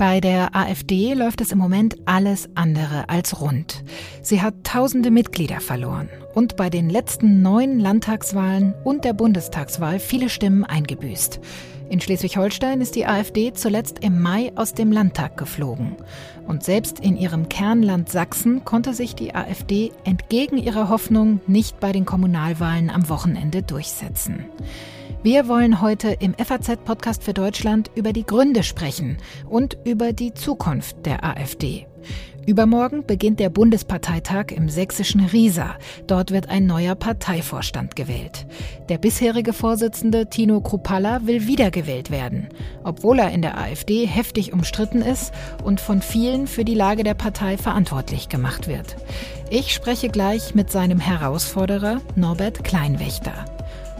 Bei der AfD läuft es im Moment alles andere als rund. Sie hat tausende Mitglieder verloren und bei den letzten neun Landtagswahlen und der Bundestagswahl viele Stimmen eingebüßt. In Schleswig-Holstein ist die AfD zuletzt im Mai aus dem Landtag geflogen. Und selbst in ihrem Kernland Sachsen konnte sich die AfD entgegen ihrer Hoffnung nicht bei den Kommunalwahlen am Wochenende durchsetzen. Wir wollen heute im FAZ-Podcast für Deutschland über die Gründe sprechen und über die Zukunft der AfD. Übermorgen beginnt der Bundesparteitag im sächsischen Riesa. Dort wird ein neuer Parteivorstand gewählt. Der bisherige Vorsitzende Tino Kruppalla will wiedergewählt werden, obwohl er in der AfD heftig umstritten ist und von vielen für die Lage der Partei verantwortlich gemacht wird. Ich spreche gleich mit seinem Herausforderer Norbert Kleinwächter.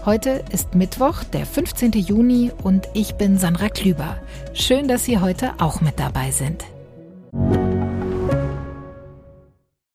Heute ist Mittwoch, der 15. Juni und ich bin Sandra Klüber. Schön, dass Sie heute auch mit dabei sind.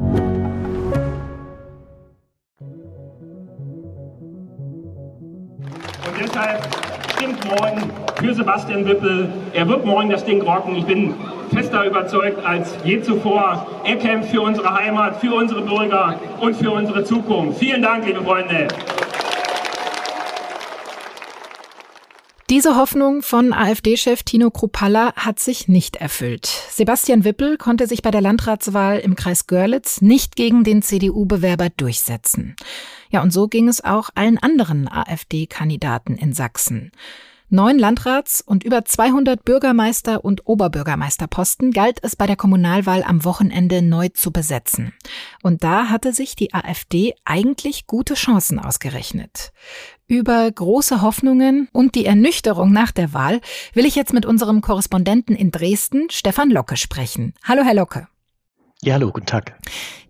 Und deshalb stimmt morgen für Sebastian Wippel. Er wird morgen das Ding rocken. Ich bin fester überzeugt als je zuvor. Er kämpft für unsere Heimat, für unsere Bürger und für unsere Zukunft. Vielen Dank, liebe Freunde. Diese Hoffnung von AfD-Chef Tino Kruppalla hat sich nicht erfüllt. Sebastian Wippel konnte sich bei der Landratswahl im Kreis Görlitz nicht gegen den CDU-Bewerber durchsetzen. Ja, und so ging es auch allen anderen AfD-Kandidaten in Sachsen. Neun Landrats- und über 200 Bürgermeister- und Oberbürgermeisterposten galt es bei der Kommunalwahl am Wochenende neu zu besetzen. Und da hatte sich die AfD eigentlich gute Chancen ausgerechnet. Über große Hoffnungen und die Ernüchterung nach der Wahl will ich jetzt mit unserem Korrespondenten in Dresden, Stefan Locke, sprechen. Hallo, Herr Locke. Ja, hallo, guten Tag.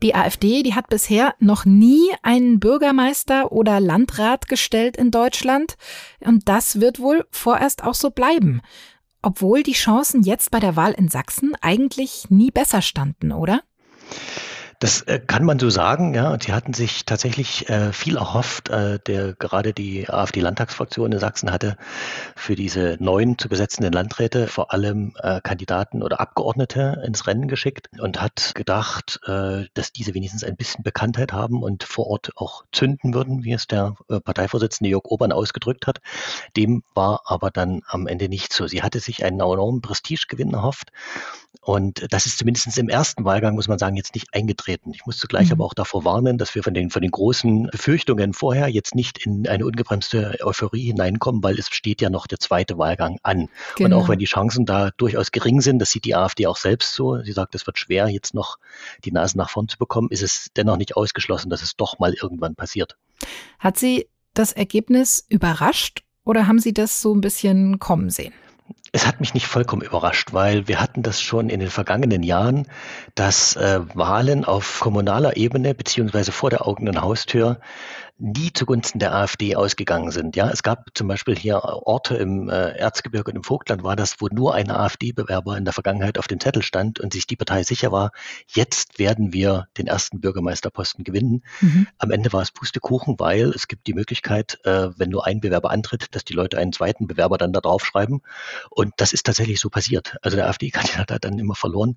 Die AfD, die hat bisher noch nie einen Bürgermeister oder Landrat gestellt in Deutschland. Und das wird wohl vorerst auch so bleiben. Obwohl die Chancen jetzt bei der Wahl in Sachsen eigentlich nie besser standen, oder? Das äh, kann man so sagen, ja. Und sie hatten sich tatsächlich äh, viel erhofft, äh, der gerade die AfD-Landtagsfraktion in Sachsen hatte für diese neuen zu besetzenden Landräte vor allem äh, Kandidaten oder Abgeordnete ins Rennen geschickt und hat gedacht, dass diese wenigstens ein bisschen Bekanntheit haben und vor Ort auch zünden würden, wie es der Parteivorsitzende Jörg Obern ausgedrückt hat. Dem war aber dann am Ende nicht so. Sie hatte sich einen enormen Prestigegewinn erhofft und das ist zumindest im ersten Wahlgang, muss man sagen, jetzt nicht eingetreten. Ich muss zugleich mhm. aber auch davor warnen, dass wir von den, von den großen Befürchtungen vorher jetzt nicht in eine ungebremste Euphorie hineinkommen, weil es steht ja noch der zweite Wahlgang an. Genau. Und auch genau. wenn die Chancen da durchaus gering sind, das sieht die AfD auch selbst so. Sie sagt, es wird schwer, jetzt noch die Nase nach vorn zu bekommen, ist es dennoch nicht ausgeschlossen, dass es doch mal irgendwann passiert. Hat Sie das Ergebnis überrascht oder haben Sie das so ein bisschen kommen sehen? Es hat mich nicht vollkommen überrascht, weil wir hatten das schon in den vergangenen Jahren, dass äh, Wahlen auf kommunaler Ebene beziehungsweise vor der eigenen Haustür nie zugunsten der AfD ausgegangen sind. Ja, es gab zum Beispiel hier Orte im äh, Erzgebirge und im Vogtland war das, wo nur ein AfD-Bewerber in der Vergangenheit auf dem Zettel stand und sich die Partei sicher war, jetzt werden wir den ersten Bürgermeisterposten gewinnen. Mhm. Am Ende war es Pustekuchen, weil es gibt die Möglichkeit, äh, wenn nur ein Bewerber antritt, dass die Leute einen zweiten Bewerber dann da draufschreiben. Und das ist tatsächlich so passiert. Also der AfD-Kandidat hat dann immer verloren,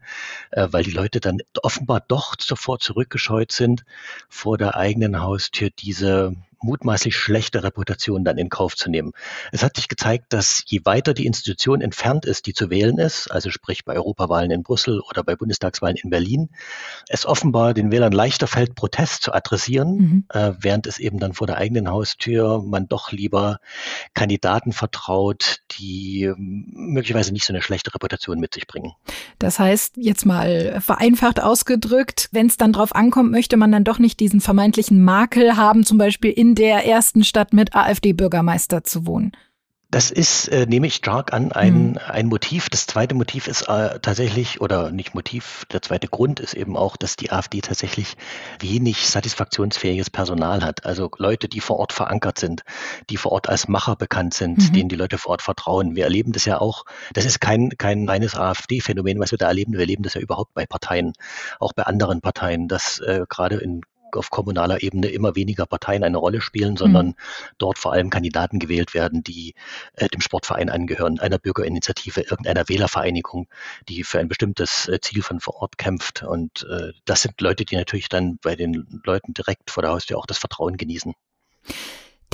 äh, weil die Leute dann offenbar doch sofort zurückgescheut sind, vor der eigenen Haustür diese the mutmaßlich schlechte Reputation dann in Kauf zu nehmen. Es hat sich gezeigt, dass je weiter die Institution entfernt ist, die zu wählen ist, also sprich bei Europawahlen in Brüssel oder bei Bundestagswahlen in Berlin, es offenbar den Wählern leichter fällt, Protest zu adressieren, mhm. äh, während es eben dann vor der eigenen Haustür man doch lieber Kandidaten vertraut, die ähm, möglicherweise nicht so eine schlechte Reputation mit sich bringen. Das heißt, jetzt mal vereinfacht ausgedrückt, wenn es dann drauf ankommt, möchte man dann doch nicht diesen vermeintlichen Makel haben, zum Beispiel in in der ersten Stadt mit AfD-Bürgermeister zu wohnen? Das ist, äh, nehme ich stark an, ein, mhm. ein Motiv. Das zweite Motiv ist äh, tatsächlich, oder nicht Motiv, der zweite Grund ist eben auch, dass die AfD tatsächlich wenig satisfaktionsfähiges Personal hat. Also Leute, die vor Ort verankert sind, die vor Ort als Macher bekannt sind, mhm. denen die Leute vor Ort vertrauen. Wir erleben das ja auch, das ist kein, kein reines AfD-Phänomen, was wir da erleben. Wir erleben das ja überhaupt bei Parteien, auch bei anderen Parteien, dass äh, gerade in auf kommunaler Ebene immer weniger Parteien eine Rolle spielen, sondern mhm. dort vor allem Kandidaten gewählt werden, die äh, dem Sportverein angehören, einer Bürgerinitiative, irgendeiner Wählervereinigung, die für ein bestimmtes äh, Ziel von vor Ort kämpft. Und äh, das sind Leute, die natürlich dann bei den Leuten direkt vor der Haustür auch das Vertrauen genießen.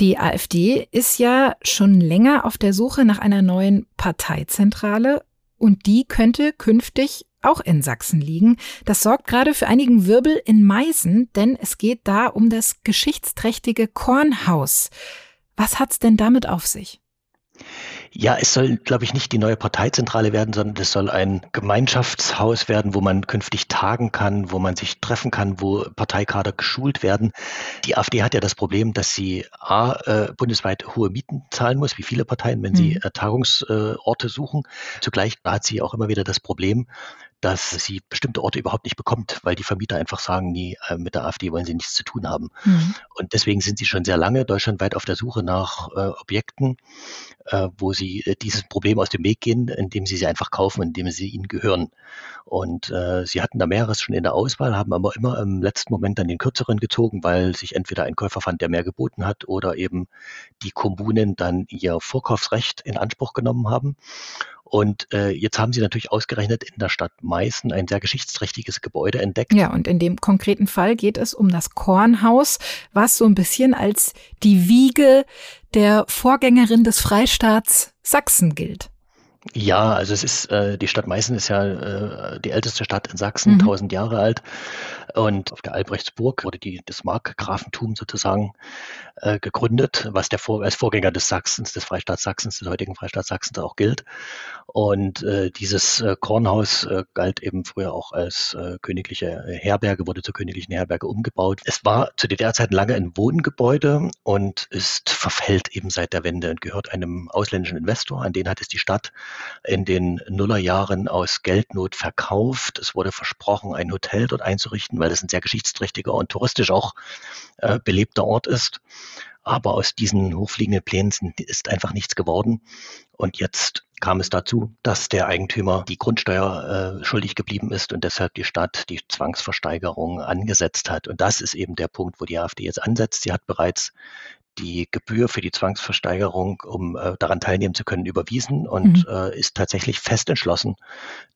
Die AfD ist ja schon länger auf der Suche nach einer neuen Parteizentrale und die könnte künftig auch in Sachsen liegen. Das sorgt gerade für einigen Wirbel in Meißen, denn es geht da um das geschichtsträchtige Kornhaus. Was hat's denn damit auf sich? Ja, es soll, glaube ich, nicht die neue Parteizentrale werden, sondern es soll ein Gemeinschaftshaus werden, wo man künftig tagen kann, wo man sich treffen kann, wo Parteikader geschult werden. Die AfD hat ja das Problem, dass sie A, äh, bundesweit hohe Mieten zahlen muss, wie viele Parteien, wenn sie mhm. äh, Tagungsorte suchen. Zugleich hat sie auch immer wieder das Problem, dass sie bestimmte Orte überhaupt nicht bekommt, weil die Vermieter einfach sagen, nee, äh, mit der AfD wollen sie nichts zu tun haben. Mhm. Und deswegen sind sie schon sehr lange deutschlandweit auf der Suche nach äh, Objekten, äh, wo sie äh, dieses Problem aus dem Weg gehen, indem sie sie einfach kaufen, indem sie ihnen gehören. Und äh, sie hatten da mehreres schon in der Auswahl, haben aber immer im letzten Moment dann den kürzeren gezogen, weil sich entweder ein Käufer fand, der mehr geboten hat, oder eben die Kommunen dann ihr Vorkaufsrecht in Anspruch genommen haben. Und äh, jetzt haben sie natürlich ausgerechnet in der Stadt Meißen ein sehr geschichtsträchtiges Gebäude entdeckt. Ja, und in dem konkreten Fall geht es um das Kornhaus, was so ein bisschen als die Wiege der Vorgängerin des Freistaats Sachsen gilt. Ja, also es ist, äh, die Stadt Meißen ist ja äh, die älteste Stadt in Sachsen, mhm. 1000 Jahre alt. Und auf der Albrechtsburg wurde die, das Markgrafentum sozusagen äh, gegründet, was der Vor als Vorgänger des Sachsens, des Freistaats Sachsens, des heutigen Freistaats Sachsens auch gilt. Und äh, dieses äh, Kornhaus äh, galt eben früher auch als äh, königliche Herberge, wurde zur königlichen Herberge umgebaut. Es war zu DDR-Zeiten lange ein Wohngebäude und ist verfällt eben seit der Wende und gehört einem ausländischen Investor, an den hat es die Stadt in den Nullerjahren aus Geldnot verkauft. Es wurde versprochen, ein Hotel dort einzurichten, weil es ein sehr geschichtsträchtiger und touristisch auch belebter Ort ist. Aber aus diesen hochfliegenden Plänen ist einfach nichts geworden. Und jetzt kam es dazu, dass der Eigentümer die Grundsteuer äh, schuldig geblieben ist und deshalb die Stadt die Zwangsversteigerung angesetzt hat. Und das ist eben der Punkt, wo die AfD jetzt ansetzt. Sie hat bereits die Gebühr für die Zwangsversteigerung, um äh, daran teilnehmen zu können, überwiesen und mhm. äh, ist tatsächlich fest entschlossen,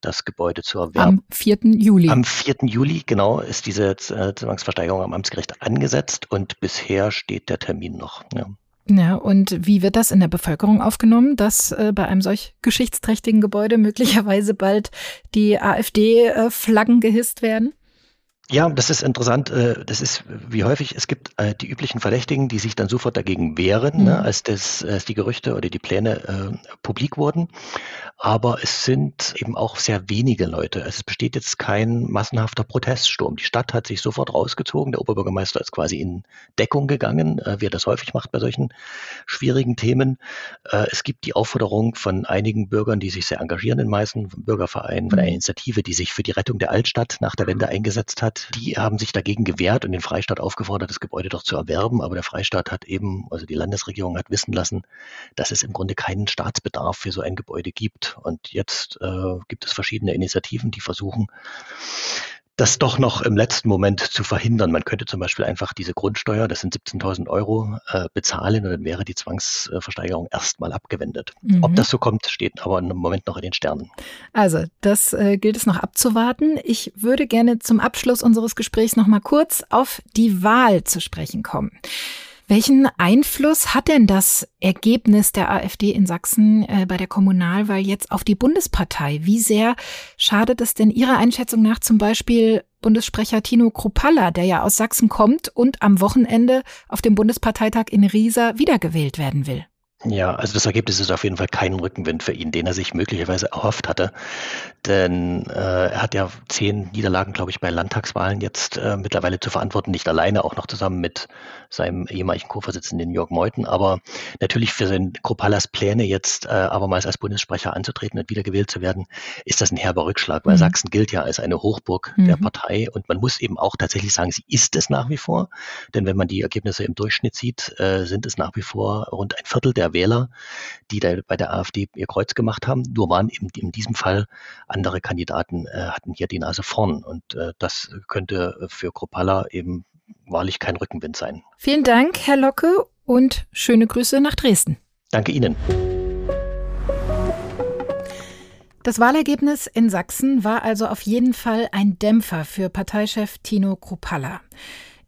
das Gebäude zu erwerben. Am 4. Juli. Am 4. Juli, genau, ist diese äh, Zwangsversteigerung am Amtsgericht angesetzt und bisher steht der Termin noch. Ja. Ja, und wie wird das in der Bevölkerung aufgenommen, dass äh, bei einem solch geschichtsträchtigen Gebäude möglicherweise bald die AfD-Flaggen äh, gehisst werden? Ja, das ist interessant. Äh, das ist wie häufig, es gibt äh, die üblichen Verdächtigen, die sich dann sofort dagegen wehren, ne, mhm. ne, als, das, als die Gerüchte oder die Pläne äh, publik wurden. Aber es sind eben auch sehr wenige Leute. Also es besteht jetzt kein massenhafter Proteststurm. Die Stadt hat sich sofort rausgezogen. Der Oberbürgermeister ist quasi in Deckung gegangen, äh, wie er das häufig macht bei solchen schwierigen Themen. Äh, es gibt die Aufforderung von einigen Bürgern, die sich sehr engagieren in Meißen, vom Bürgerverein, von einer mhm. Initiative, die sich für die Rettung der Altstadt nach der Wende eingesetzt hat. Die haben sich dagegen gewehrt und den Freistaat aufgefordert, das Gebäude doch zu erwerben. Aber der Freistaat hat eben, also die Landesregierung hat wissen lassen, dass es im Grunde keinen Staatsbedarf für so ein Gebäude gibt. Und jetzt äh, gibt es verschiedene Initiativen, die versuchen, das doch noch im letzten Moment zu verhindern. Man könnte zum Beispiel einfach diese Grundsteuer, das sind 17.000 Euro, äh, bezahlen und dann wäre die Zwangsversteigerung erstmal abgewendet. Mhm. Ob das so kommt, steht aber im Moment noch in den Sternen. Also, das äh, gilt es noch abzuwarten. Ich würde gerne zum Abschluss unseres Gesprächs noch mal kurz auf die Wahl zu sprechen kommen. Welchen Einfluss hat denn das Ergebnis der AfD in Sachsen äh, bei der Kommunalwahl jetzt auf die Bundespartei? Wie sehr schadet es denn Ihrer Einschätzung nach zum Beispiel Bundessprecher Tino Kruppalla, der ja aus Sachsen kommt und am Wochenende auf dem Bundesparteitag in Riesa wiedergewählt werden will? Ja, also das Ergebnis ist auf jeden Fall kein Rückenwind für ihn, den er sich möglicherweise erhofft hatte. Denn äh, er hat ja zehn Niederlagen, glaube ich, bei Landtagswahlen jetzt äh, mittlerweile zu verantworten, nicht alleine, auch noch zusammen mit seinem ehemaligen Co-Vorsitzenden Jörg Meuthen. Aber natürlich für seinen Kropallas Pläne jetzt äh, abermals als Bundessprecher anzutreten und wiedergewählt zu werden, ist das ein herber Rückschlag, weil mhm. Sachsen gilt ja als eine Hochburg mhm. der Partei. Und man muss eben auch tatsächlich sagen, sie ist es nach wie vor. Denn wenn man die Ergebnisse im Durchschnitt sieht, äh, sind es nach wie vor rund ein Viertel der Wähler, die da bei der AfD ihr Kreuz gemacht haben. Nur waren eben in diesem Fall andere Kandidaten, äh, hatten hier die Nase vorn. Und äh, das könnte für Kropala eben wahrlich kein Rückenwind sein. Vielen Dank, Herr Locke, und schöne Grüße nach Dresden. Danke Ihnen. Das Wahlergebnis in Sachsen war also auf jeden Fall ein Dämpfer für Parteichef Tino Kropalla.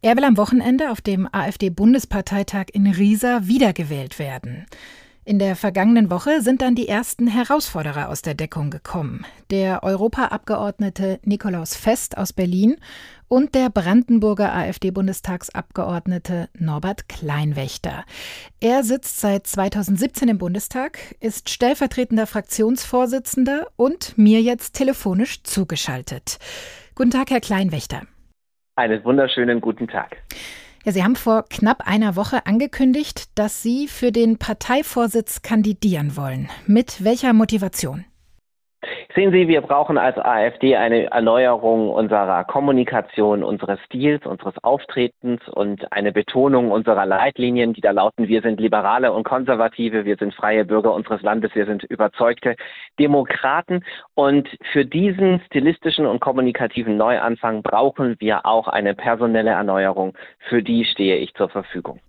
Er will am Wochenende auf dem AfD-Bundesparteitag in Riesa wiedergewählt werden. In der vergangenen Woche sind dann die ersten Herausforderer aus der Deckung gekommen. Der Europaabgeordnete Nikolaus Fest aus Berlin und der Brandenburger AfD-Bundestagsabgeordnete Norbert Kleinwächter. Er sitzt seit 2017 im Bundestag, ist stellvertretender Fraktionsvorsitzender und mir jetzt telefonisch zugeschaltet. Guten Tag, Herr Kleinwächter. Einen wunderschönen guten Tag. Ja, Sie haben vor knapp einer Woche angekündigt, dass Sie für den Parteivorsitz kandidieren wollen. Mit welcher Motivation? Sehen Sie, wir brauchen als AfD eine Erneuerung unserer Kommunikation, unseres Stils, unseres Auftretens und eine Betonung unserer Leitlinien, die da lauten, wir sind Liberale und Konservative, wir sind freie Bürger unseres Landes, wir sind überzeugte Demokraten. Und für diesen stilistischen und kommunikativen Neuanfang brauchen wir auch eine personelle Erneuerung. Für die stehe ich zur Verfügung.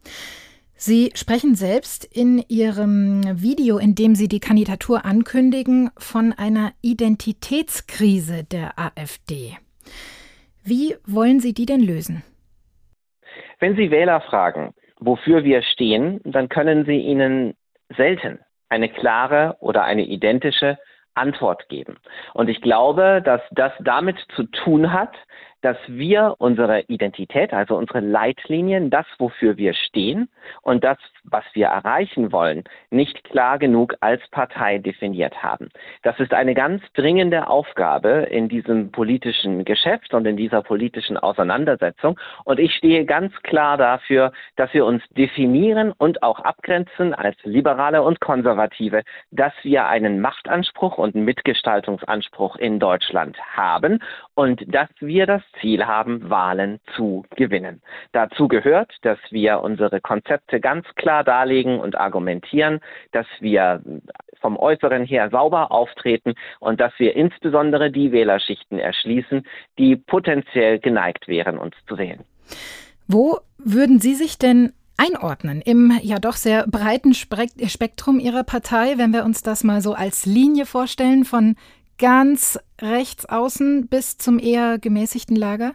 Sie sprechen selbst in Ihrem Video, in dem Sie die Kandidatur ankündigen, von einer Identitätskrise der AfD. Wie wollen Sie die denn lösen? Wenn Sie Wähler fragen, wofür wir stehen, dann können Sie ihnen selten eine klare oder eine identische Antwort geben. Und ich glaube, dass das damit zu tun hat, dass wir unsere Identität, also unsere Leitlinien, das, wofür wir stehen und das, was wir erreichen wollen, nicht klar genug als Partei definiert haben. Das ist eine ganz dringende Aufgabe in diesem politischen Geschäft und in dieser politischen Auseinandersetzung. Und ich stehe ganz klar dafür, dass wir uns definieren und auch abgrenzen als Liberale und Konservative, dass wir einen Machtanspruch und Mitgestaltungsanspruch in Deutschland haben und dass wir das Ziel haben, Wahlen zu gewinnen. Dazu gehört, dass wir unsere Konzepte ganz klar darlegen und argumentieren, dass wir vom Äußeren her sauber auftreten und dass wir insbesondere die Wählerschichten erschließen, die potenziell geneigt wären, uns zu wählen. Wo würden Sie sich denn einordnen im ja doch sehr breiten Spektrum Ihrer Partei, wenn wir uns das mal so als Linie vorstellen, von ganz rechts außen bis zum eher gemäßigten Lager?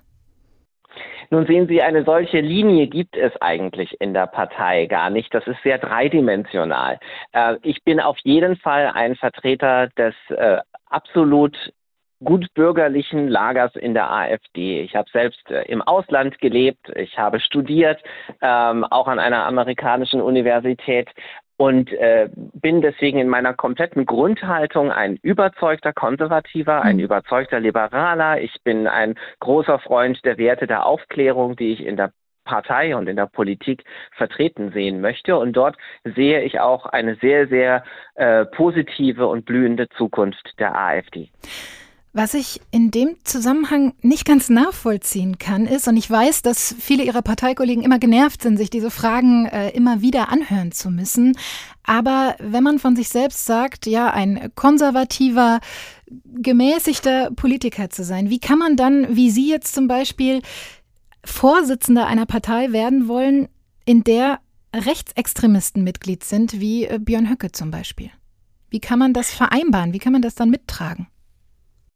Nun sehen Sie, eine solche Linie gibt es eigentlich in der Partei gar nicht. Das ist sehr dreidimensional. Äh, ich bin auf jeden Fall ein Vertreter des äh, absolut gutbürgerlichen Lagers in der AfD. Ich habe selbst äh, im Ausland gelebt, ich habe studiert, ähm, auch an einer amerikanischen Universität und äh, bin deswegen in meiner kompletten Grundhaltung ein überzeugter Konservativer, ein mhm. überzeugter Liberaler. Ich bin ein großer Freund der Werte der Aufklärung, die ich in der Partei und in der Politik vertreten sehen möchte. Und dort sehe ich auch eine sehr, sehr äh, positive und blühende Zukunft der AfD. Was ich in dem Zusammenhang nicht ganz nachvollziehen kann, ist, und ich weiß, dass viele Ihrer Parteikollegen immer genervt sind, sich diese Fragen äh, immer wieder anhören zu müssen. Aber wenn man von sich selbst sagt, ja, ein konservativer, gemäßigter Politiker zu sein, wie kann man dann, wie Sie jetzt zum Beispiel, Vorsitzender einer Partei werden wollen, in der Rechtsextremisten Mitglied sind, wie äh, Björn Höcke zum Beispiel? Wie kann man das vereinbaren? Wie kann man das dann mittragen?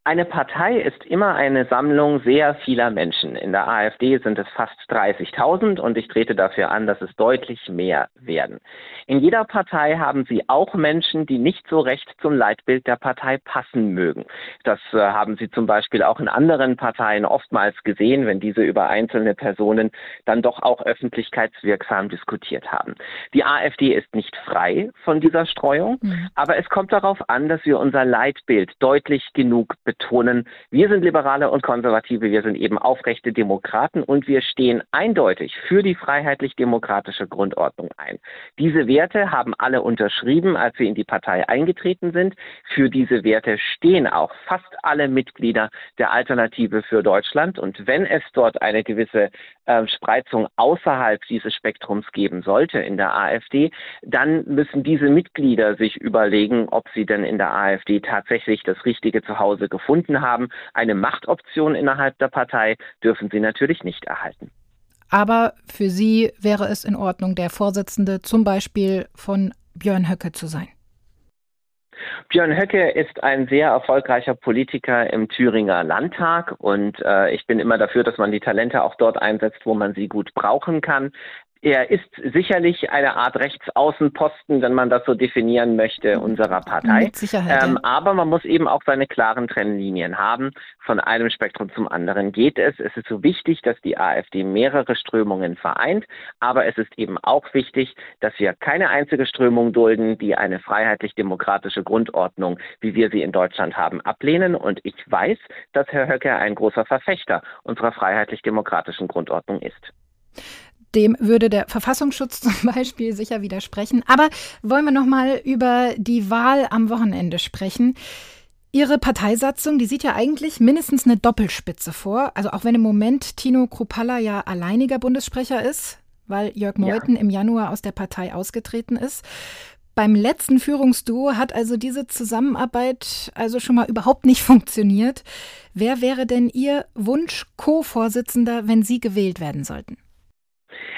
Eine Partei ist immer eine Sammlung sehr vieler Menschen. In der AfD sind es fast 30.000 und ich trete dafür an, dass es deutlich mehr werden. In jeder Partei haben Sie auch Menschen, die nicht so recht zum Leitbild der Partei passen mögen. Das äh, haben Sie zum Beispiel auch in anderen Parteien oftmals gesehen, wenn diese über einzelne Personen dann doch auch öffentlichkeitswirksam diskutiert haben. Die AfD ist nicht frei von dieser Streuung, mhm. aber es kommt darauf an, dass wir unser Leitbild deutlich genug betonen, wir sind Liberale und Konservative, wir sind eben aufrechte Demokraten und wir stehen eindeutig für die freiheitlich-demokratische Grundordnung ein. Diese Werte haben alle unterschrieben, als wir in die Partei eingetreten sind. Für diese Werte stehen auch fast alle Mitglieder der Alternative für Deutschland. Und wenn es dort eine gewisse äh, Spreizung außerhalb dieses Spektrums geben sollte in der AfD, dann müssen diese Mitglieder sich überlegen, ob sie denn in der AfD tatsächlich das richtige Zuhause gefunden haben. Eine Machtoption innerhalb der Partei dürfen sie natürlich nicht erhalten. Aber für Sie wäre es in Ordnung, der Vorsitzende zum Beispiel von Björn Höcke zu sein. Björn Höcke ist ein sehr erfolgreicher Politiker im Thüringer Landtag und äh, ich bin immer dafür, dass man die Talente auch dort einsetzt, wo man sie gut brauchen kann. Er ist sicherlich eine Art Rechtsaußenposten, wenn man das so definieren möchte, unserer Partei. Mit Sicherheit, ähm, aber man muss eben auch seine klaren Trennlinien haben. Von einem Spektrum zum anderen geht es. Es ist so wichtig, dass die AfD mehrere Strömungen vereint, aber es ist eben auch wichtig, dass wir keine einzige Strömung dulden, die eine freiheitlich-demokratische Grundordnung, wie wir sie in Deutschland haben, ablehnen. Und ich weiß, dass Herr Höcke ein großer Verfechter unserer freiheitlich-demokratischen Grundordnung ist. Dem würde der Verfassungsschutz zum Beispiel sicher widersprechen. Aber wollen wir noch mal über die Wahl am Wochenende sprechen? Ihre Parteisatzung, die sieht ja eigentlich mindestens eine Doppelspitze vor. Also auch wenn im Moment Tino Kruppalla ja alleiniger Bundessprecher ist, weil Jörg Meuthen ja. im Januar aus der Partei ausgetreten ist. Beim letzten Führungsduo hat also diese Zusammenarbeit also schon mal überhaupt nicht funktioniert. Wer wäre denn Ihr Wunsch-Co-Vorsitzender, wenn Sie gewählt werden sollten?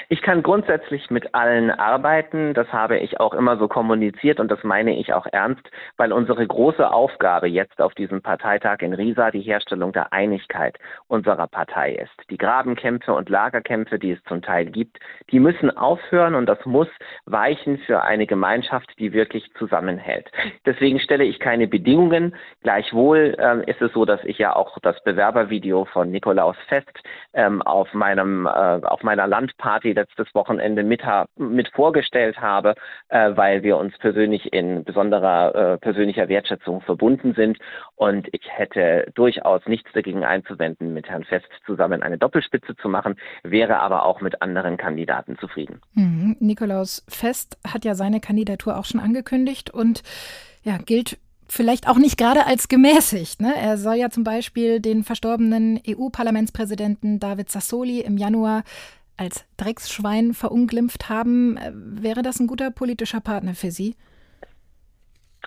Ich kann grundsätzlich mit allen arbeiten. Das habe ich auch immer so kommuniziert und das meine ich auch ernst, weil unsere große Aufgabe jetzt auf diesem Parteitag in Riesa die Herstellung der Einigkeit unserer Partei ist. Die Grabenkämpfe und Lagerkämpfe, die es zum Teil gibt, die müssen aufhören und das muss weichen für eine Gemeinschaft, die wirklich zusammenhält. Deswegen stelle ich keine Bedingungen. Gleichwohl ähm, ist es so, dass ich ja auch das Bewerbervideo von Nikolaus Fest ähm, auf meinem äh, auf meiner Landparty letztes Wochenende mit, mit vorgestellt habe, äh, weil wir uns persönlich in besonderer äh, persönlicher Wertschätzung verbunden sind. Und ich hätte durchaus nichts dagegen einzuwenden, mit Herrn Fest zusammen eine Doppelspitze zu machen, wäre aber auch mit anderen Kandidaten zufrieden. Mhm. Nikolaus Fest hat ja seine Kandidatur auch schon angekündigt und ja, gilt vielleicht auch nicht gerade als gemäßigt. Ne? Er soll ja zum Beispiel den verstorbenen EU-Parlamentspräsidenten David Sassoli im Januar als Drecksschwein verunglimpft haben. Äh, wäre das ein guter politischer Partner für Sie?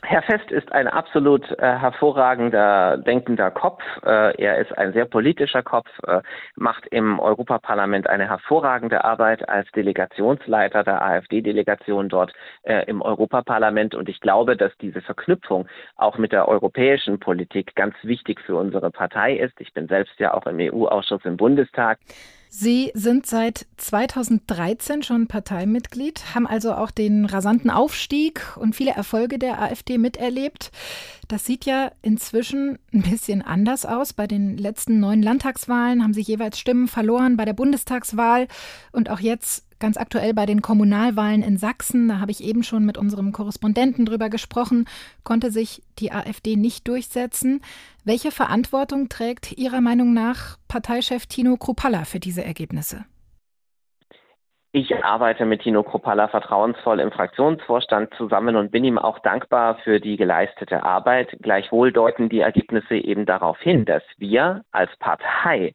Herr Fest ist ein absolut äh, hervorragender, denkender Kopf. Äh, er ist ein sehr politischer Kopf, äh, macht im Europaparlament eine hervorragende Arbeit als Delegationsleiter der AfD-Delegation dort äh, im Europaparlament. Und ich glaube, dass diese Verknüpfung auch mit der europäischen Politik ganz wichtig für unsere Partei ist. Ich bin selbst ja auch im EU-Ausschuss im Bundestag. Sie sind seit 2013 schon Parteimitglied, haben also auch den rasanten Aufstieg und viele Erfolge der AfD miterlebt. Das sieht ja inzwischen ein bisschen anders aus. Bei den letzten neun Landtagswahlen haben sie jeweils Stimmen verloren, bei der Bundestagswahl und auch jetzt ganz aktuell bei den Kommunalwahlen in Sachsen, da habe ich eben schon mit unserem Korrespondenten drüber gesprochen, konnte sich die AfD nicht durchsetzen. Welche Verantwortung trägt Ihrer Meinung nach Parteichef Tino Kruppalla für diese Ergebnisse? Ich arbeite mit Tino Kruppalla vertrauensvoll im Fraktionsvorstand zusammen und bin ihm auch dankbar für die geleistete Arbeit. Gleichwohl deuten die Ergebnisse eben darauf hin, dass wir als Partei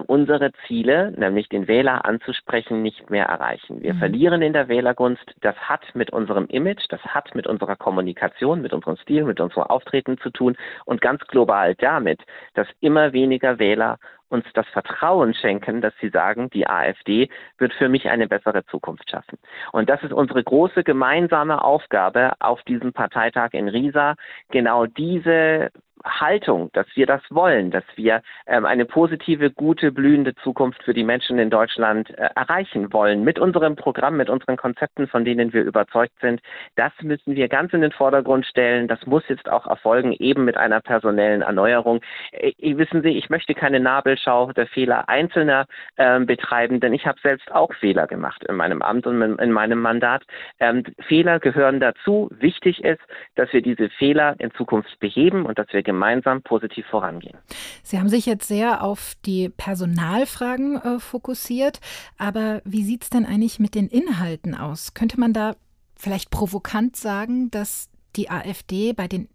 unsere Ziele, nämlich den Wähler anzusprechen, nicht mehr erreichen. Wir mhm. verlieren in der Wählergunst. Das hat mit unserem Image, das hat mit unserer Kommunikation, mit unserem Stil, mit unserem Auftreten zu tun und ganz global damit, dass immer weniger Wähler uns das Vertrauen schenken, dass sie sagen, die AfD wird für mich eine bessere Zukunft schaffen. Und das ist unsere große gemeinsame Aufgabe auf diesem Parteitag in Riesa, genau diese Haltung, dass wir das wollen, dass wir ähm, eine positive, gute, blühende Zukunft für die Menschen in Deutschland äh, erreichen wollen. Mit unserem Programm, mit unseren Konzepten, von denen wir überzeugt sind, das müssen wir ganz in den Vordergrund stellen. Das muss jetzt auch erfolgen, eben mit einer personellen Erneuerung. Äh, wissen Sie, ich möchte keine Nabelschau der Fehler Einzelner äh, betreiben, denn ich habe selbst auch Fehler gemacht in meinem Amt und in meinem Mandat. Ähm, Fehler gehören dazu. Wichtig ist, dass wir diese Fehler in Zukunft beheben und dass wir gemeinsam positiv vorangehen. Sie haben sich jetzt sehr auf die Personalfragen äh, fokussiert, aber wie sieht es denn eigentlich mit den Inhalten aus? Könnte man da vielleicht provokant sagen, dass die AfD bei den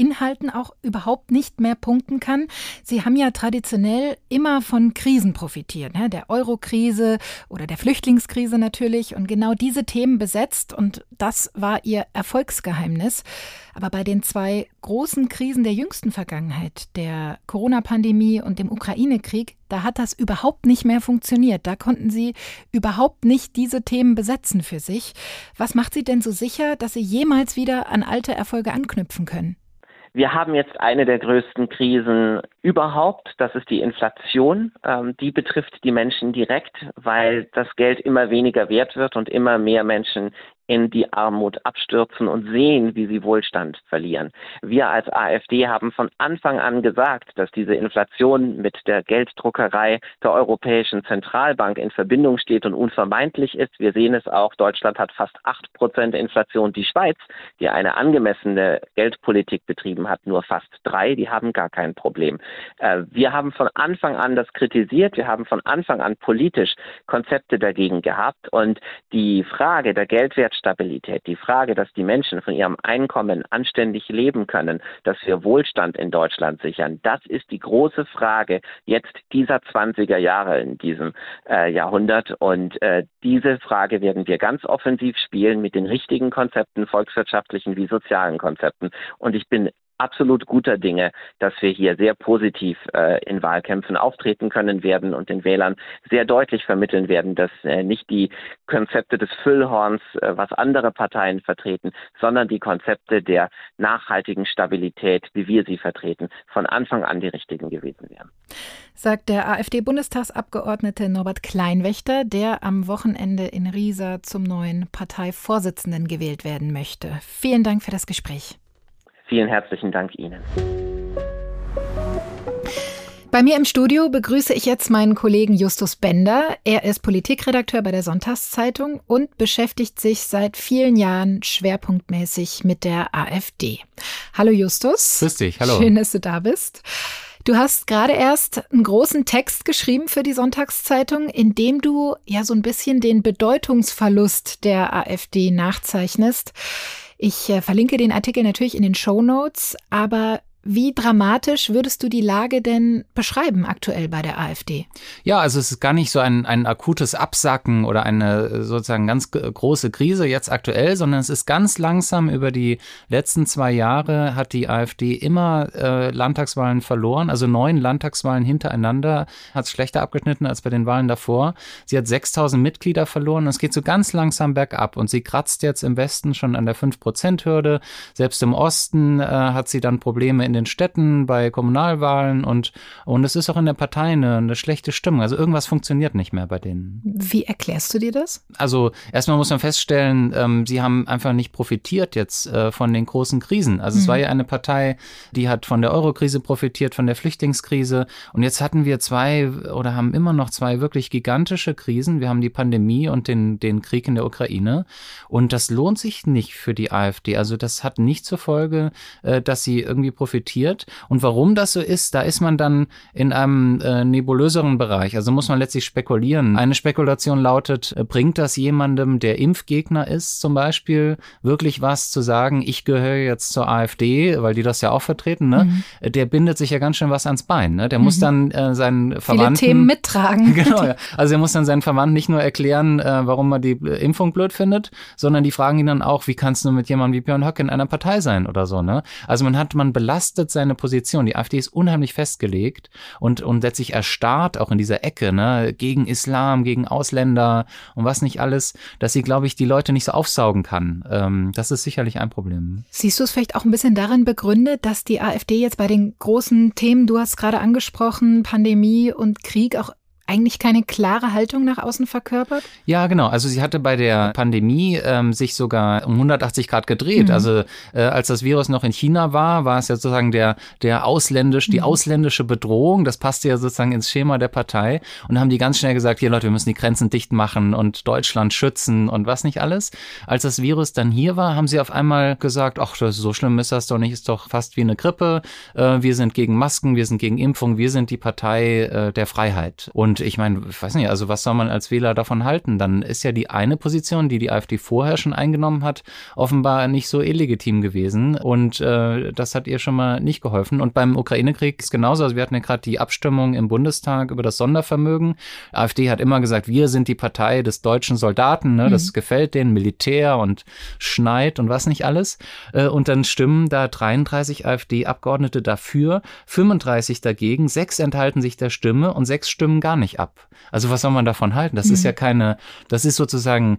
Inhalten auch überhaupt nicht mehr punkten kann. Sie haben ja traditionell immer von Krisen profitiert, ne? der Euro-Krise oder der Flüchtlingskrise natürlich und genau diese Themen besetzt und das war ihr Erfolgsgeheimnis. Aber bei den zwei großen Krisen der jüngsten Vergangenheit, der Corona-Pandemie und dem Ukraine-Krieg, da hat das überhaupt nicht mehr funktioniert. Da konnten Sie überhaupt nicht diese Themen besetzen für sich. Was macht Sie denn so sicher, dass Sie jemals wieder an alte Erfolge anknüpfen können? Wir haben jetzt eine der größten Krisen überhaupt. Das ist die Inflation. Ähm, die betrifft die Menschen direkt, weil das Geld immer weniger wert wird und immer mehr Menschen in die Armut abstürzen und sehen, wie sie Wohlstand verlieren. Wir als AfD haben von Anfang an gesagt, dass diese Inflation mit der Gelddruckerei der Europäischen Zentralbank in Verbindung steht und unvermeidlich ist. Wir sehen es auch, Deutschland hat fast acht Prozent Inflation. Die Schweiz, die eine angemessene Geldpolitik betrieben hat, nur fast drei. Die haben gar kein Problem. Äh, wir haben von Anfang an das kritisiert. Wir haben von Anfang an politisch Konzepte dagegen gehabt. Und die Frage der Geldwert Stabilität, die Frage, dass die Menschen von ihrem Einkommen anständig leben können, dass wir Wohlstand in Deutschland sichern, das ist die große Frage jetzt dieser 20er Jahre in diesem äh, Jahrhundert. Und äh, diese Frage werden wir ganz offensiv spielen mit den richtigen Konzepten, volkswirtschaftlichen wie sozialen Konzepten. Und ich bin absolut guter Dinge, dass wir hier sehr positiv äh, in Wahlkämpfen auftreten können werden und den Wählern sehr deutlich vermitteln werden, dass äh, nicht die Konzepte des Füllhorns, äh, was andere Parteien vertreten, sondern die Konzepte der nachhaltigen Stabilität, wie wir sie vertreten, von Anfang an die richtigen gewesen wären. Sagt der AfD-Bundestagsabgeordnete Norbert Kleinwächter, der am Wochenende in Riesa zum neuen Parteivorsitzenden gewählt werden möchte. Vielen Dank für das Gespräch. Vielen herzlichen Dank Ihnen. Bei mir im Studio begrüße ich jetzt meinen Kollegen Justus Bender. Er ist Politikredakteur bei der Sonntagszeitung und beschäftigt sich seit vielen Jahren schwerpunktmäßig mit der AfD. Hallo Justus. Grüß dich, hallo. Schön, dass du da bist. Du hast gerade erst einen großen Text geschrieben für die Sonntagszeitung, in dem du ja so ein bisschen den Bedeutungsverlust der AfD nachzeichnest. Ich äh, verlinke den Artikel natürlich in den Show Notes, aber wie dramatisch würdest du die Lage denn beschreiben aktuell bei der AfD? Ja, also es ist gar nicht so ein, ein akutes Absacken oder eine sozusagen ganz große Krise jetzt aktuell, sondern es ist ganz langsam über die letzten zwei Jahre hat die AfD immer äh, Landtagswahlen verloren, also neun Landtagswahlen hintereinander, hat es schlechter abgeschnitten als bei den Wahlen davor. Sie hat 6000 Mitglieder verloren und es geht so ganz langsam bergab und sie kratzt jetzt im Westen schon an der 5-Prozent-Hürde. Selbst im Osten äh, hat sie dann Probleme in den Städten, bei Kommunalwahlen und, und es ist auch in der Partei eine, eine schlechte Stimmung. Also irgendwas funktioniert nicht mehr bei denen. Wie erklärst du dir das? Also erstmal muss man feststellen, ähm, sie haben einfach nicht profitiert jetzt äh, von den großen Krisen. Also mhm. es war ja eine Partei, die hat von der Eurokrise profitiert, von der Flüchtlingskrise und jetzt hatten wir zwei oder haben immer noch zwei wirklich gigantische Krisen. Wir haben die Pandemie und den, den Krieg in der Ukraine und das lohnt sich nicht für die AfD. Also das hat nicht zur Folge, äh, dass sie irgendwie profitiert profitiert. Und warum das so ist, da ist man dann in einem äh, nebulöseren Bereich. Also muss man letztlich spekulieren. Eine Spekulation lautet, äh, bringt das jemandem, der Impfgegner ist, zum Beispiel, wirklich was zu sagen, ich gehöre jetzt zur AfD, weil die das ja auch vertreten, ne? Mhm. Der bindet sich ja ganz schön was ans Bein. Ne? Der mhm. muss dann äh, seinen Verwandten. Viele Themen mittragen. Genau, ja. Also er muss dann seinen Verwandten nicht nur erklären, äh, warum man die äh, Impfung blöd findet, sondern die fragen ihn dann auch, wie kannst du mit jemandem wie Björn Höck in einer Partei sein oder so, ne? Also man hat, man belastet belastet seine Position. Die AfD ist unheimlich festgelegt und, und letztlich erstarrt auch in dieser Ecke, ne, gegen Islam, gegen Ausländer und was nicht alles, dass sie, glaube ich, die Leute nicht so aufsaugen kann. Ähm, das ist sicherlich ein Problem. Siehst du es vielleicht auch ein bisschen darin begründet, dass die AfD jetzt bei den großen Themen, du hast gerade angesprochen, Pandemie und Krieg auch eigentlich keine klare Haltung nach außen verkörpert? Ja, genau. Also sie hatte bei der Pandemie ähm, sich sogar um 180 Grad gedreht. Mhm. Also äh, als das Virus noch in China war, war es ja sozusagen der, der ausländisch, die mhm. ausländische Bedrohung. Das passte ja sozusagen ins Schema der Partei. Und haben die ganz schnell gesagt, hier Leute, wir müssen die Grenzen dicht machen und Deutschland schützen und was nicht alles. Als das Virus dann hier war, haben sie auf einmal gesagt, ach, so schlimm ist das doch nicht, ist doch fast wie eine Grippe. Äh, wir sind gegen Masken, wir sind gegen Impfung, wir sind die Partei äh, der Freiheit. Und ich meine, ich weiß nicht, also was soll man als Wähler davon halten? Dann ist ja die eine Position, die die AfD vorher schon eingenommen hat, offenbar nicht so illegitim gewesen. Und äh, das hat ihr schon mal nicht geholfen. Und beim Ukraine-Krieg ist genauso. Also wir hatten ja gerade die Abstimmung im Bundestag über das Sondervermögen. AfD hat immer gesagt, wir sind die Partei des deutschen Soldaten. Ne? Das mhm. gefällt denen, Militär und Schneid und was nicht alles. Äh, und dann stimmen da 33 AfD-Abgeordnete dafür, 35 dagegen, sechs enthalten sich der Stimme und sechs stimmen gar nicht nicht ab. Also was soll man davon halten? Das mhm. ist ja keine, das ist sozusagen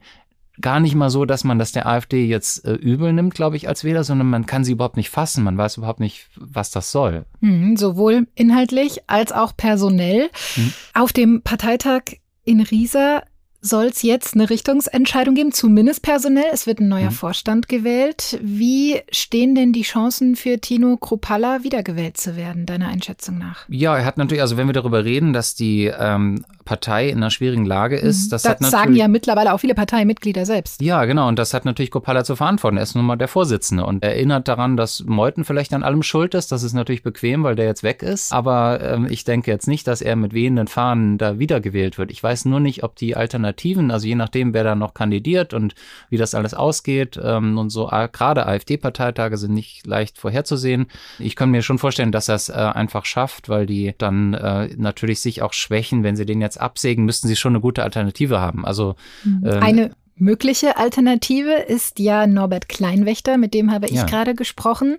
gar nicht mal so, dass man das der AfD jetzt äh, übel nimmt, glaube ich, als Wähler, sondern man kann sie überhaupt nicht fassen. Man weiß überhaupt nicht, was das soll. Mhm, sowohl inhaltlich als auch personell. Mhm. Auf dem Parteitag in Riesa soll es jetzt eine Richtungsentscheidung geben, zumindest personell. Es wird ein neuer mhm. Vorstand gewählt. Wie stehen denn die Chancen für Tino Kropalla wiedergewählt zu werden, deiner Einschätzung nach? Ja, er hat natürlich, also wenn wir darüber reden, dass die ähm, Partei in einer schwierigen Lage ist, mhm. das, das sagen ja mittlerweile auch viele Parteimitglieder selbst. Ja, genau. Und das hat natürlich Kropalla zu verantworten. Er ist nun mal der Vorsitzende und erinnert daran, dass Meuthen vielleicht an allem schuld ist. Das ist natürlich bequem, weil der jetzt weg ist. Aber ähm, ich denke jetzt nicht, dass er mit wehenden Fahnen da wiedergewählt wird. Ich weiß nur nicht, ob die Alternative Alternativen, also je nachdem, wer da noch kandidiert und wie das alles ausgeht. Ähm, und so gerade AfD-Parteitage sind nicht leicht vorherzusehen. Ich kann mir schon vorstellen, dass er es äh, einfach schafft, weil die dann äh, natürlich sich auch schwächen. Wenn sie den jetzt absägen, müssten sie schon eine gute Alternative haben. Also ähm, eine mögliche Alternative ist ja Norbert Kleinwächter, mit dem habe ich ja. gerade gesprochen.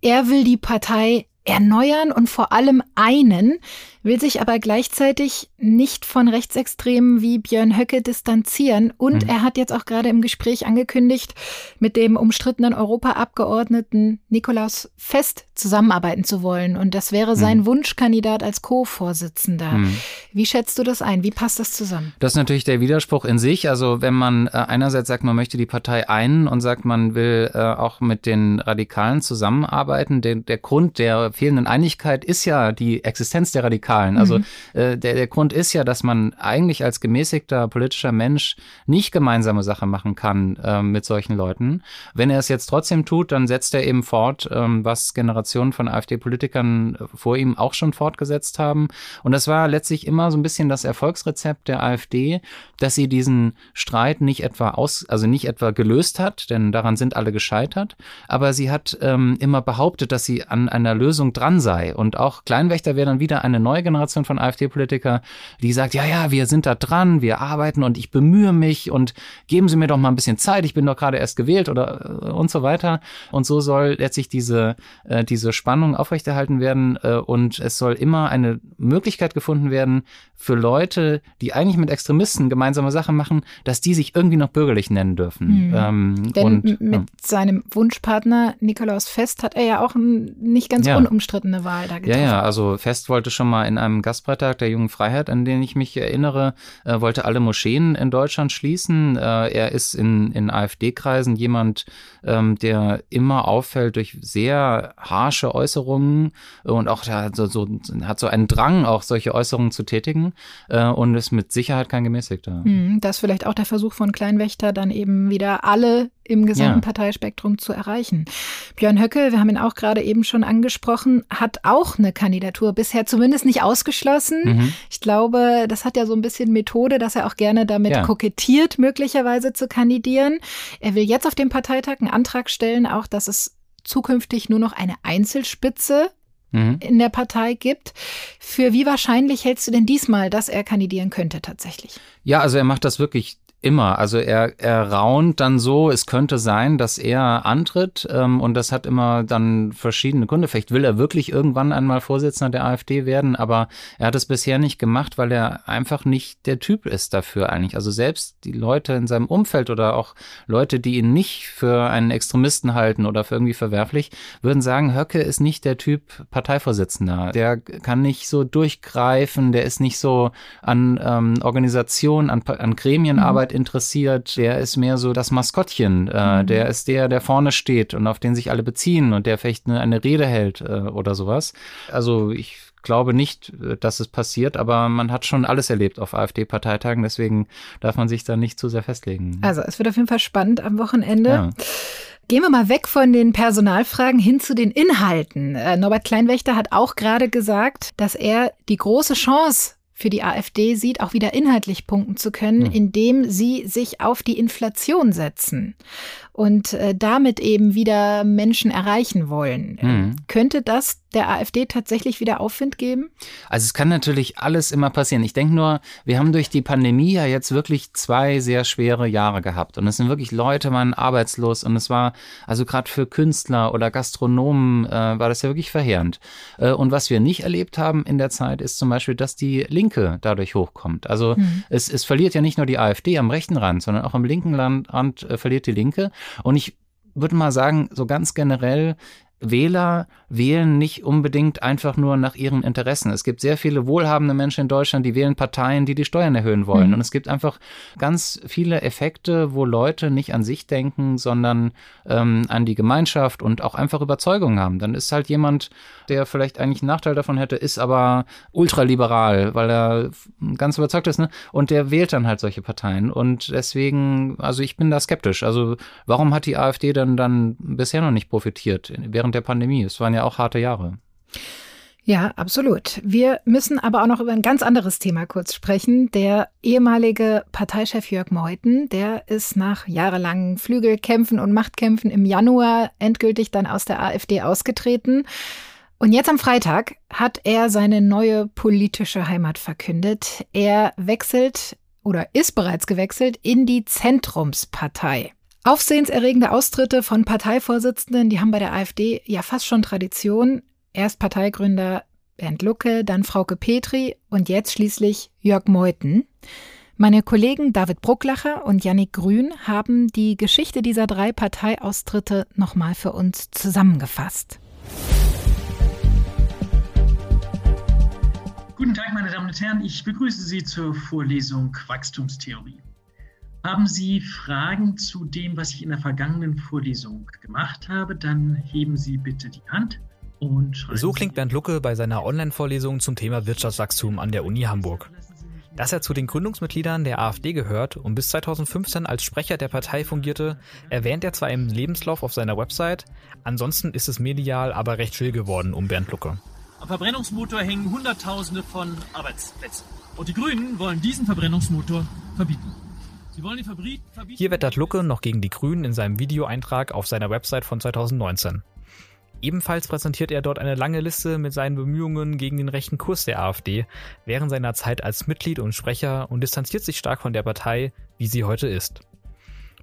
Er will die Partei erneuern und vor allem einen, will sich aber gleichzeitig nicht von Rechtsextremen wie Björn Höcke distanzieren. Und mhm. er hat jetzt auch gerade im Gespräch angekündigt, mit dem umstrittenen Europaabgeordneten Nikolaus Fest zusammenarbeiten zu wollen. Und das wäre sein mhm. Wunschkandidat als Co-Vorsitzender. Mhm. Wie schätzt du das ein? Wie passt das zusammen? Das ist natürlich der Widerspruch in sich. Also wenn man äh, einerseits sagt, man möchte die Partei einen und sagt, man will äh, auch mit den Radikalen zusammenarbeiten. Der, der Grund der fehlenden Einigkeit ist ja die Existenz der Radikalen. Radikalen. Also mhm. äh, der, der Grund ist ja, dass man eigentlich als gemäßigter politischer Mensch nicht gemeinsame Sache machen kann äh, mit solchen Leuten. Wenn er es jetzt trotzdem tut, dann setzt er eben fort, ähm, was Generationen von AfD-Politikern vor ihm auch schon fortgesetzt haben. Und das war letztlich immer so ein bisschen das Erfolgsrezept der AfD, dass sie diesen Streit nicht etwa aus, also nicht etwa gelöst hat, denn daran sind alle gescheitert, aber sie hat ähm, immer behauptet, dass sie an einer Lösung dran sei. Und auch Kleinwächter wäre dann wieder eine neue Generation von AfD-Politiker, die sagt, ja, ja, wir sind da dran, wir arbeiten und ich bemühe mich und geben Sie mir doch mal ein bisschen Zeit, ich bin doch gerade erst gewählt oder äh, und so weiter. Und so soll letztlich diese, äh, diese Spannung aufrechterhalten werden äh, und es soll immer eine Möglichkeit gefunden werden für Leute, die eigentlich mit Extremisten gemeinsame Sachen machen, dass die sich irgendwie noch bürgerlich nennen dürfen. Mhm. Ähm, Denn und, mit ja. seinem Wunschpartner Nikolaus Fest hat er ja auch eine nicht ganz ja. unumstrittene Wahl da getroffen. Ja, ja, also Fest wollte schon mal in in einem Gastbeitrag der Jungen Freiheit, an den ich mich erinnere, äh, wollte alle Moscheen in Deutschland schließen. Äh, er ist in, in AfD-Kreisen jemand, ähm, der immer auffällt durch sehr harsche Äußerungen und auch hat so, so, hat so einen Drang, auch solche Äußerungen zu tätigen äh, und ist mit Sicherheit kein Gemäßigter. Hm, das ist vielleicht auch der Versuch von Kleinwächter, dann eben wieder alle im gesamten ja. Parteispektrum zu erreichen. Björn Höcke, wir haben ihn auch gerade eben schon angesprochen, hat auch eine Kandidatur bisher zumindest nicht ausgeschlossen. Mhm. Ich glaube, das hat ja so ein bisschen Methode, dass er auch gerne damit ja. kokettiert, möglicherweise zu kandidieren. Er will jetzt auf dem Parteitag einen Antrag stellen, auch dass es zukünftig nur noch eine Einzelspitze mhm. in der Partei gibt. Für wie wahrscheinlich hältst du denn diesmal, dass er kandidieren könnte tatsächlich? Ja, also er macht das wirklich Immer. Also er, er raunt dann so, es könnte sein, dass er antritt ähm, und das hat immer dann verschiedene Gründe. Vielleicht will er wirklich irgendwann einmal Vorsitzender der AfD werden, aber er hat es bisher nicht gemacht, weil er einfach nicht der Typ ist dafür eigentlich. Also selbst die Leute in seinem Umfeld oder auch Leute, die ihn nicht für einen Extremisten halten oder für irgendwie verwerflich, würden sagen, Höcke ist nicht der Typ Parteivorsitzender. Der kann nicht so durchgreifen, der ist nicht so an ähm, Organisation, an, an Gremienarbeit mhm. Interessiert, der ist mehr so das Maskottchen, äh, mhm. der ist der, der vorne steht und auf den sich alle beziehen und der vielleicht eine, eine Rede hält äh, oder sowas. Also ich glaube nicht, äh, dass es passiert, aber man hat schon alles erlebt auf AfD-Parteitagen, deswegen darf man sich da nicht zu sehr festlegen. Also es wird auf jeden Fall spannend am Wochenende. Ja. Gehen wir mal weg von den Personalfragen hin zu den Inhalten. Äh, Norbert Kleinwächter hat auch gerade gesagt, dass er die große Chance für die AfD sieht, auch wieder inhaltlich punkten zu können, hm. indem sie sich auf die Inflation setzen und äh, damit eben wieder Menschen erreichen wollen. Mhm. Könnte das der AfD tatsächlich wieder Aufwind geben? Also es kann natürlich alles immer passieren. Ich denke nur, wir haben durch die Pandemie ja jetzt wirklich zwei sehr schwere Jahre gehabt und es sind wirklich Leute waren arbeitslos und es war also gerade für Künstler oder Gastronomen äh, war das ja wirklich verheerend. Äh, und was wir nicht erlebt haben in der Zeit ist zum Beispiel, dass die Linke dadurch hochkommt. Also mhm. es, es verliert ja nicht nur die AfD am rechten Rand, sondern auch am linken Rand äh, verliert die Linke. Und ich würde mal sagen, so ganz generell Wähler wählen nicht unbedingt einfach nur nach ihren Interessen. Es gibt sehr viele wohlhabende Menschen in Deutschland, die wählen Parteien, die die Steuern erhöhen wollen. Mhm. Und es gibt einfach ganz viele Effekte, wo Leute nicht an sich denken, sondern ähm, an die Gemeinschaft und auch einfach Überzeugungen haben. Dann ist halt jemand, der vielleicht eigentlich einen Nachteil davon hätte, ist aber ultraliberal, weil er ganz überzeugt ist, ne? Und der wählt dann halt solche Parteien. Und deswegen, also ich bin da skeptisch. Also warum hat die AfD dann dann bisher noch nicht profitiert während der Pandemie. Es waren ja auch harte Jahre. Ja, absolut. Wir müssen aber auch noch über ein ganz anderes Thema kurz sprechen. Der ehemalige Parteichef Jörg Meuthen, der ist nach jahrelangen Flügelkämpfen und Machtkämpfen im Januar endgültig dann aus der AfD ausgetreten. Und jetzt am Freitag hat er seine neue politische Heimat verkündet. Er wechselt oder ist bereits gewechselt in die Zentrumspartei. Aufsehenserregende Austritte von Parteivorsitzenden, die haben bei der AfD ja fast schon Tradition. Erst Parteigründer Bernd Lucke, dann Frauke Petri und jetzt schließlich Jörg Meuthen. Meine Kollegen David Brucklacher und Yannick Grün haben die Geschichte dieser drei Parteiaustritte nochmal für uns zusammengefasst. Guten Tag, meine Damen und Herren. Ich begrüße Sie zur Vorlesung Wachstumstheorie. Haben Sie Fragen zu dem, was ich in der vergangenen Vorlesung gemacht habe, dann heben Sie bitte die Hand. Und so klingt Bernd Lucke bei seiner Online-Vorlesung zum Thema Wirtschaftswachstum an der Uni Hamburg. Dass er zu den Gründungsmitgliedern der AfD gehört und bis 2015 als Sprecher der Partei fungierte, erwähnt er zwar im Lebenslauf auf seiner Website, ansonsten ist es medial aber recht still geworden um Bernd Lucke. Am Verbrennungsmotor hängen Hunderttausende von Arbeitsplätzen. Und die Grünen wollen diesen Verbrennungsmotor verbieten. Hier wettert Lucke noch gegen die Grünen in seinem Videoeintrag auf seiner Website von 2019. Ebenfalls präsentiert er dort eine lange Liste mit seinen Bemühungen gegen den rechten Kurs der AfD während seiner Zeit als Mitglied und Sprecher und distanziert sich stark von der Partei, wie sie heute ist.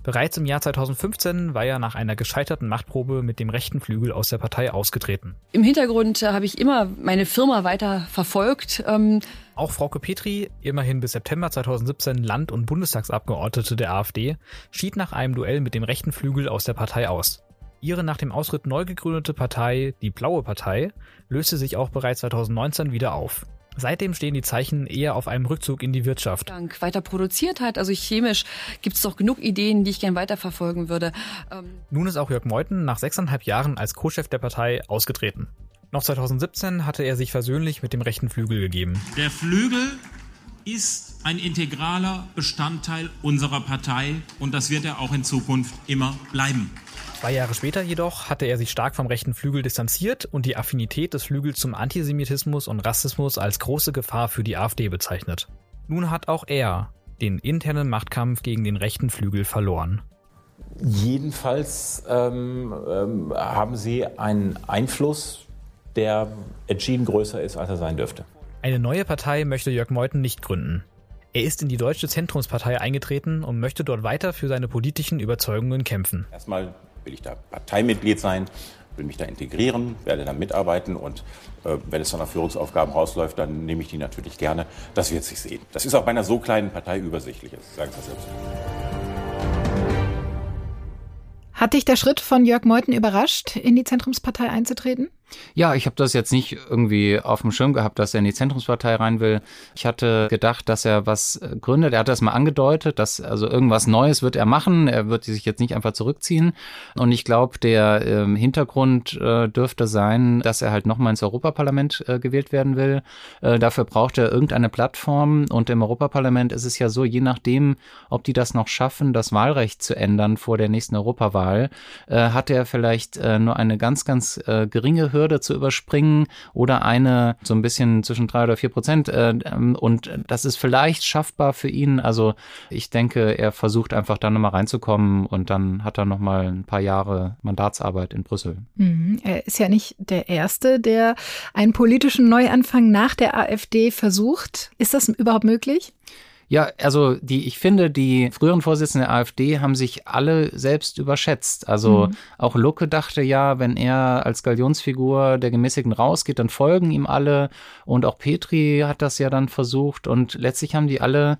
Bereits im Jahr 2015 war er nach einer gescheiterten Machtprobe mit dem rechten Flügel aus der Partei ausgetreten. Im Hintergrund äh, habe ich immer meine Firma weiter verfolgt. Ähm auch Frauke Petri, immerhin bis September 2017 Land- und Bundestagsabgeordnete der AfD, schied nach einem Duell mit dem rechten Flügel aus der Partei aus. Ihre nach dem Austritt neu gegründete Partei, die Blaue Partei, löste sich auch bereits 2019 wieder auf. Seitdem stehen die Zeichen eher auf einem Rückzug in die Wirtschaft. Dank weiter produziert hat, also chemisch gibt es doch genug Ideen, die ich gern weiterverfolgen würde. Ähm Nun ist auch Jörg Meuthen nach sechseinhalb Jahren als Co-Chef der Partei ausgetreten. Noch 2017 hatte er sich versöhnlich mit dem rechten Flügel gegeben. Der Flügel ist ein integraler Bestandteil unserer Partei und das wird er auch in Zukunft immer bleiben. Zwei Jahre später jedoch hatte er sich stark vom rechten Flügel distanziert und die Affinität des Flügels zum Antisemitismus und Rassismus als große Gefahr für die AfD bezeichnet. Nun hat auch er den internen Machtkampf gegen den rechten Flügel verloren. Jedenfalls ähm, ähm, haben sie einen Einfluss, der entschieden größer ist, als er sein dürfte. Eine neue Partei möchte Jörg Meuthen nicht gründen. Er ist in die Deutsche Zentrumspartei eingetreten und möchte dort weiter für seine politischen Überzeugungen kämpfen. Erstmal will ich da Parteimitglied sein, will mich da integrieren, werde da mitarbeiten und äh, wenn es dann auf Führungsaufgaben rausläuft, dann nehme ich die natürlich gerne. Das wird sich sehen. Das ist auch bei einer so kleinen Partei übersichtlich, das sagen Sie selbst. Hat dich der Schritt von Jörg Meuthen überrascht, in die Zentrumspartei einzutreten? Ja, ich habe das jetzt nicht irgendwie auf dem Schirm gehabt, dass er in die Zentrumspartei rein will. Ich hatte gedacht, dass er was äh, gründet. Er hat das mal angedeutet, dass also irgendwas Neues wird er machen. Er wird sich jetzt nicht einfach zurückziehen. Und ich glaube, der äh, Hintergrund äh, dürfte sein, dass er halt nochmal ins Europaparlament äh, gewählt werden will. Äh, dafür braucht er irgendeine Plattform. Und im Europaparlament ist es ja so, je nachdem, ob die das noch schaffen, das Wahlrecht zu ändern vor der nächsten Europawahl, äh, hat er vielleicht nur eine ganz, ganz geringe Hürde Hürde zu überspringen oder eine so ein bisschen zwischen drei oder vier Prozent. Äh, ähm, und das ist vielleicht schaffbar für ihn. Also ich denke, er versucht einfach da nochmal reinzukommen und dann hat er nochmal ein paar Jahre Mandatsarbeit in Brüssel. Mhm. Er ist ja nicht der Erste, der einen politischen Neuanfang nach der AfD versucht. Ist das überhaupt möglich? Ja, also die, ich finde, die früheren Vorsitzenden der AfD haben sich alle selbst überschätzt. Also mhm. auch Lucke dachte ja, wenn er als Galionsfigur der Gemäßigten rausgeht, dann folgen ihm alle. Und auch Petri hat das ja dann versucht. Und letztlich haben die alle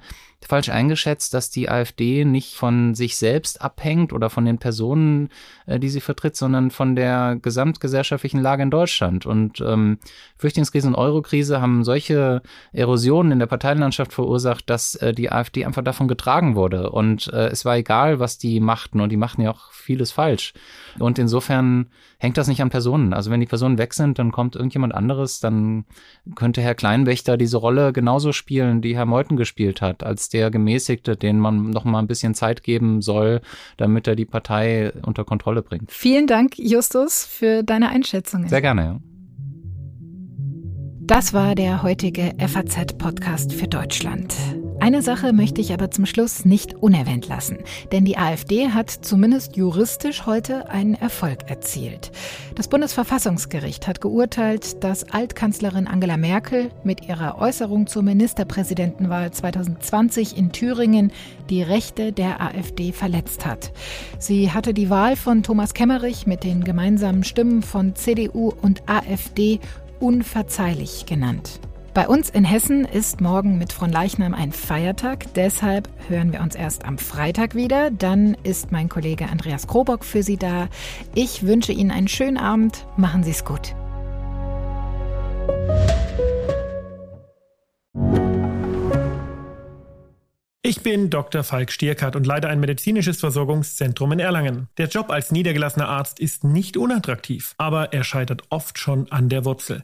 falsch eingeschätzt, dass die AfD nicht von sich selbst abhängt oder von den Personen, äh, die sie vertritt, sondern von der gesamtgesellschaftlichen Lage in Deutschland. Und ähm, Flüchtlingskrise und Eurokrise haben solche Erosionen in der Parteienlandschaft verursacht, dass äh, die AfD einfach davon getragen wurde. Und äh, es war egal, was die machten. Und die machten ja auch vieles falsch. Und insofern hängt das nicht an Personen. Also wenn die Personen weg sind, dann kommt irgendjemand anderes, dann könnte Herr Kleinwächter diese Rolle genauso spielen, die Herr Meuthen gespielt hat, als der Gemäßigte, den man noch mal ein bisschen Zeit geben soll, damit er die Partei unter Kontrolle bringt. Vielen Dank, Justus, für deine Einschätzungen. Sehr gerne, ja. Das war der heutige FAZ-Podcast für Deutschland. Eine Sache möchte ich aber zum Schluss nicht unerwähnt lassen, denn die AfD hat zumindest juristisch heute einen Erfolg erzielt. Das Bundesverfassungsgericht hat geurteilt, dass Altkanzlerin Angela Merkel mit ihrer Äußerung zur Ministerpräsidentenwahl 2020 in Thüringen die Rechte der AfD verletzt hat. Sie hatte die Wahl von Thomas Kemmerich mit den gemeinsamen Stimmen von CDU und AfD unverzeihlich genannt. Bei uns in Hessen ist morgen mit Fronleichnam ein Feiertag. Deshalb hören wir uns erst am Freitag wieder. Dann ist mein Kollege Andreas Krobock für Sie da. Ich wünsche Ihnen einen schönen Abend. Machen Sie es gut. Ich bin Dr. Falk Stierkart und leite ein medizinisches Versorgungszentrum in Erlangen. Der Job als niedergelassener Arzt ist nicht unattraktiv, aber er scheitert oft schon an der Wurzel.